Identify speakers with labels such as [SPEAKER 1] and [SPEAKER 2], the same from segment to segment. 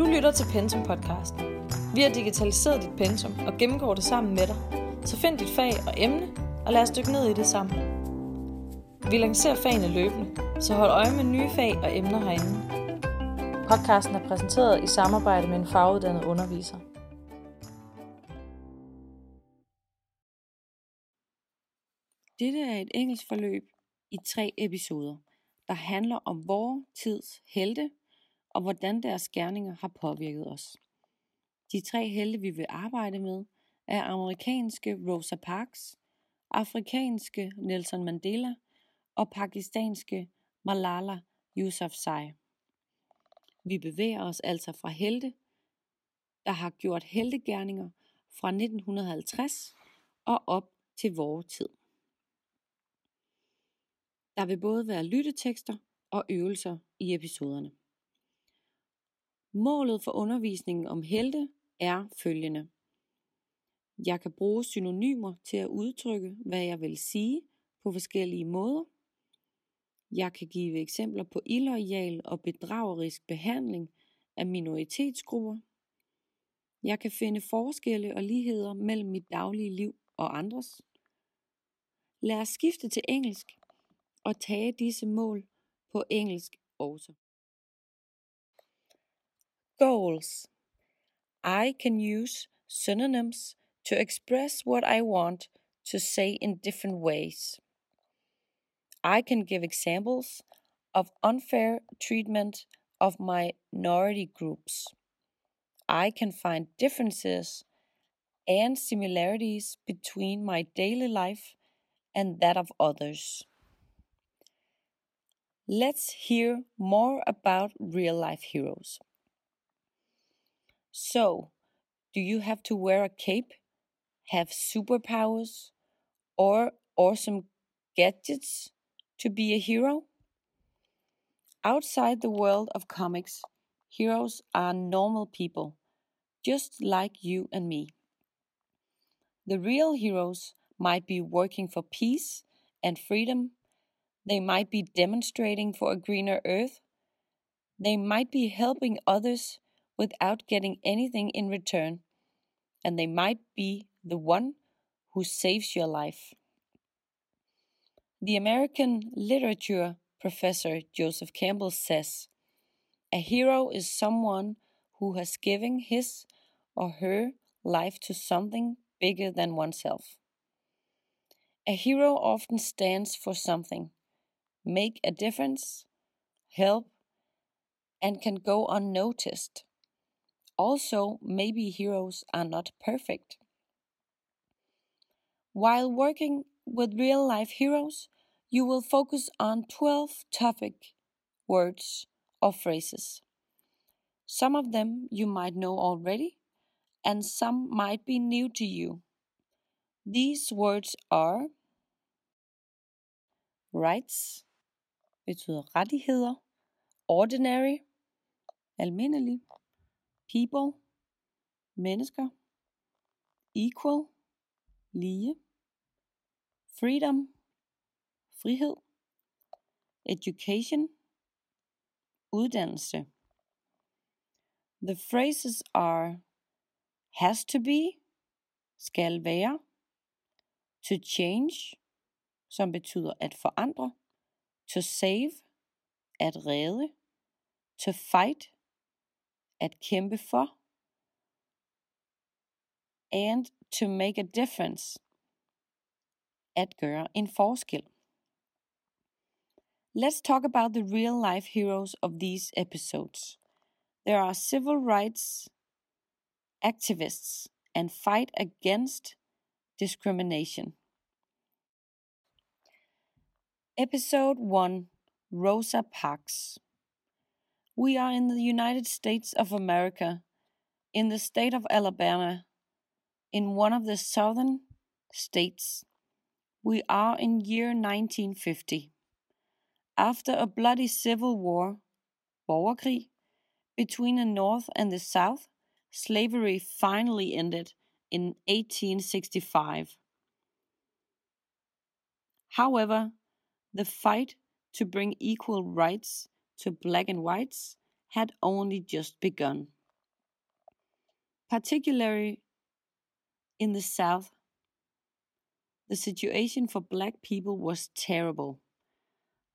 [SPEAKER 1] Du lytter til Pensum Podcast. Vi har digitaliseret dit pensum og gennemgår det sammen med dig. Så find dit fag og emne, og lad os dykke ned i det sammen. Vi lancerer fagene løbende, så hold øje med nye fag og emner herinde. Podcasten er præsenteret i samarbejde med en faguddannet underviser.
[SPEAKER 2] Dette er et engelsk forløb i tre episoder, der handler om vores tids helte og hvordan deres gerninger har påvirket os. De tre helte, vi vil arbejde med, er amerikanske Rosa Parks, afrikanske Nelson Mandela og pakistanske Malala Yousafzai. Vi bevæger os altså fra helte, der har gjort heltegærninger fra 1950 og op til vores tid. Der vil både være lyttetekster og øvelser i episoderne. Målet for undervisningen om helte er følgende. Jeg kan bruge synonymer til at udtrykke, hvad jeg vil sige på forskellige måder. Jeg kan give eksempler på illoyal og bedragerisk behandling af minoritetsgrupper. Jeg kan finde forskelle og ligheder mellem mit daglige liv og andres. Lad os skifte til engelsk og tage disse mål på engelsk også. Goals. I can use synonyms to express what I want to say in different ways. I can give examples of unfair treatment of minority groups. I can find differences and similarities between my daily life and that of others. Let's hear more about real life heroes. So, do you have to wear a cape, have superpowers, or awesome gadgets to be a hero? Outside the world of comics, heroes are normal people, just like you and me. The real heroes might be working for peace and freedom. They might be demonstrating for a greener earth. They might be helping others without getting anything in return, and they might be the one who saves your life. The American literature professor Joseph Campbell says a hero is someone who has given his or her life to something bigger than oneself. A hero often stands for something, make a difference, help, and can go unnoticed. Also, maybe heroes are not perfect. While working with real life heroes, you will focus on 12 topic words or phrases. Some of them you might know already, and some might be new to you. These words are rights, betyder rettigheder, ordinary, almindelig, people, mennesker, equal, lige, freedom, frihed, education, uddannelse. The phrases are has to be, skal være, to change, som betyder at forandre, to save, at redde, to fight, at kæmpe for, and to make a difference, at gøre en forskel. Let's talk about the real life heroes of these episodes. There are civil rights activists and fight against discrimination. Episode 1 Rosa Parks. We are in the United States of America, in the state of Alabama, in one of the southern states. We are in year 1950. After a bloody civil war, borgerkrig, between the North and the South, slavery finally ended in 1865. However, the fight to bring equal rights to black and whites had only just begun. Particularly in the South, the situation for black people was terrible.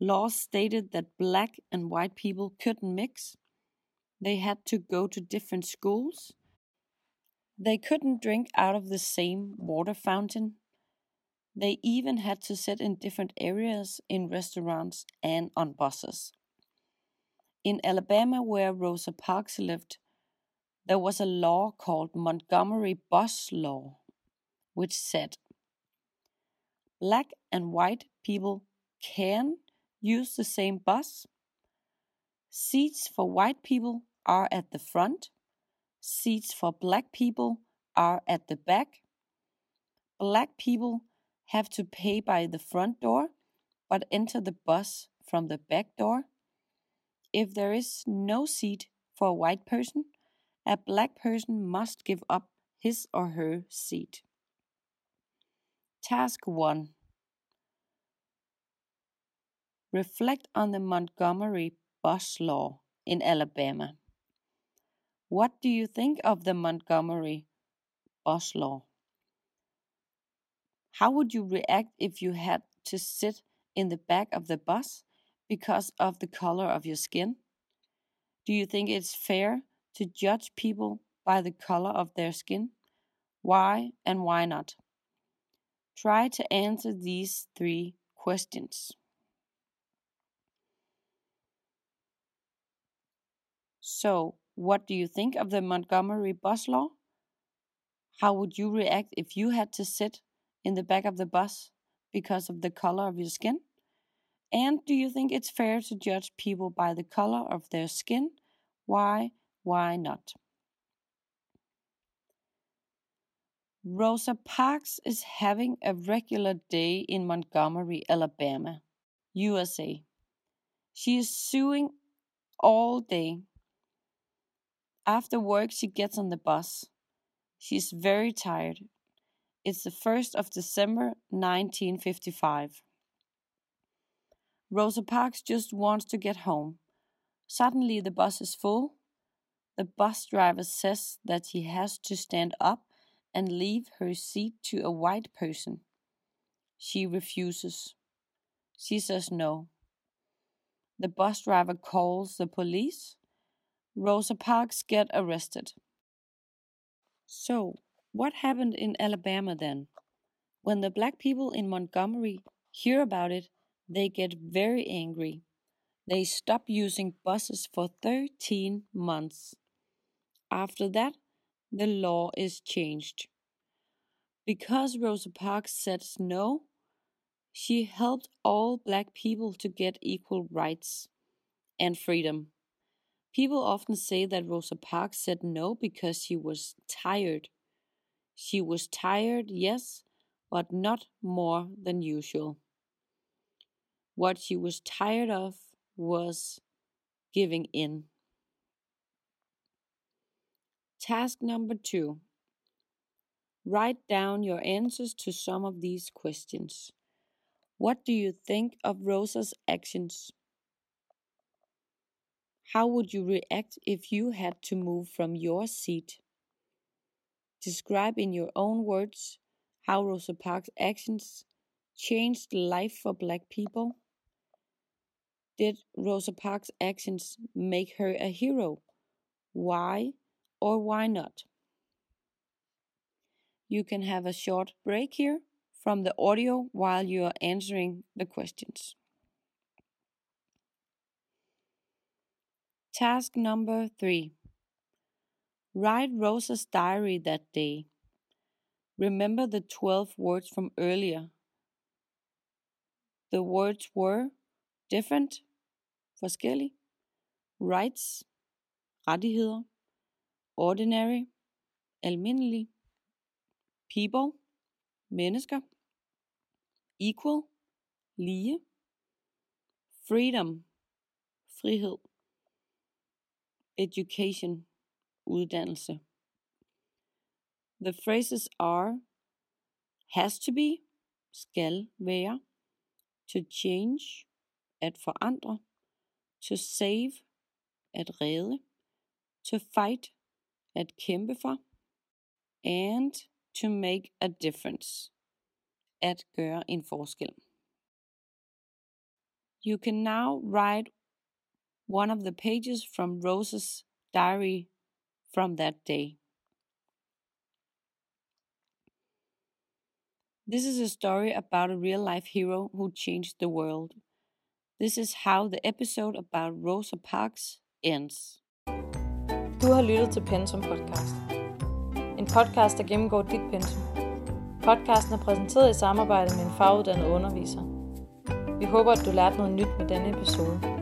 [SPEAKER 2] Laws stated that black and white people couldn't mix. They had to go to different schools. They couldn't drink out of the same water fountain. They even had to sit in different areas in restaurants and on buses. In Alabama, where Rosa Parks lived, there was a law called Montgomery Bus Law, which said black and white people can use the same bus. Seats for white people are at the front, seats for black people are at the back. Black people have to pay by the front door but enter the bus from the back door. If there is no seat for a white person, a black person must give up his or her seat. Task 1 Reflect on the Montgomery bus law in Alabama. What do you think of the Montgomery bus law? How would you react if you had to sit in the back of the bus because of the color of your skin? Do you think it's fair to judge people by the color of their skin? Why and why not? Try to answer these three questions. So, what do you think of the Montgomery bus law? How would you react if you had to sit in the back of the bus because of the color of your skin? And do you think it's fair to judge people by the color of their skin? Why, why not? Rosa Parks is having a regular day in Montgomery, Alabama, USA. She is suing all day after work, she gets on the bus. She's very tired. It's the 1st of December 1955. Rosa Parks just wants to get home. Suddenly, the bus is full. The bus driver says that he has to stand up and leave her seat to a white person. She refuses. She says no. The bus driver calls the police. Rosa Parks get arrested. So, what happened in Alabama then? When the black people in Montgomery hear about it, they get very angry. They stop using buses for 13 months. After that, the law is changed. Because Rosa Parks says no, she helped all black people to get equal rights and freedom. People often say that Rosa Parks said no because she was tired. She was tired, yes, but not more than usual. What she was tired of was giving in. Task number two Write down your answers to some of these questions. What do you think of Rosa's actions? How would you react if you had to move from your seat? Describe in your own words how Rosa Parks' actions changed life for black people. Did Rosa Parks' actions make her a hero? Why or why not? You can have a short break here from the audio while you are answering the questions. Task number three Write Rosa's diary that day. Remember the 12 words from earlier. The words were different, forskellig, rights, rettigheder, ordinary, almindelig, people, mennesker, equal, lige, freedom, frihed, education, uddannelse. The phrases are has to be, skal være, to change, at forandre, to save, at redde, to fight, at kæmpe for, and to make a difference. At gøre en forskel. You can now write one of the pages from Rose's diary from that day. This is a story about a real life hero who changed the world. This is how the episode about Rosa Parks ends.
[SPEAKER 1] Du har lyttet til Pensum Podcast. En podcast, der gennemgår dit pensum. Podcasten er præsenteret i samarbejde med en faguddannet underviser. Vi håber, at du lærte noget nyt med denne episode.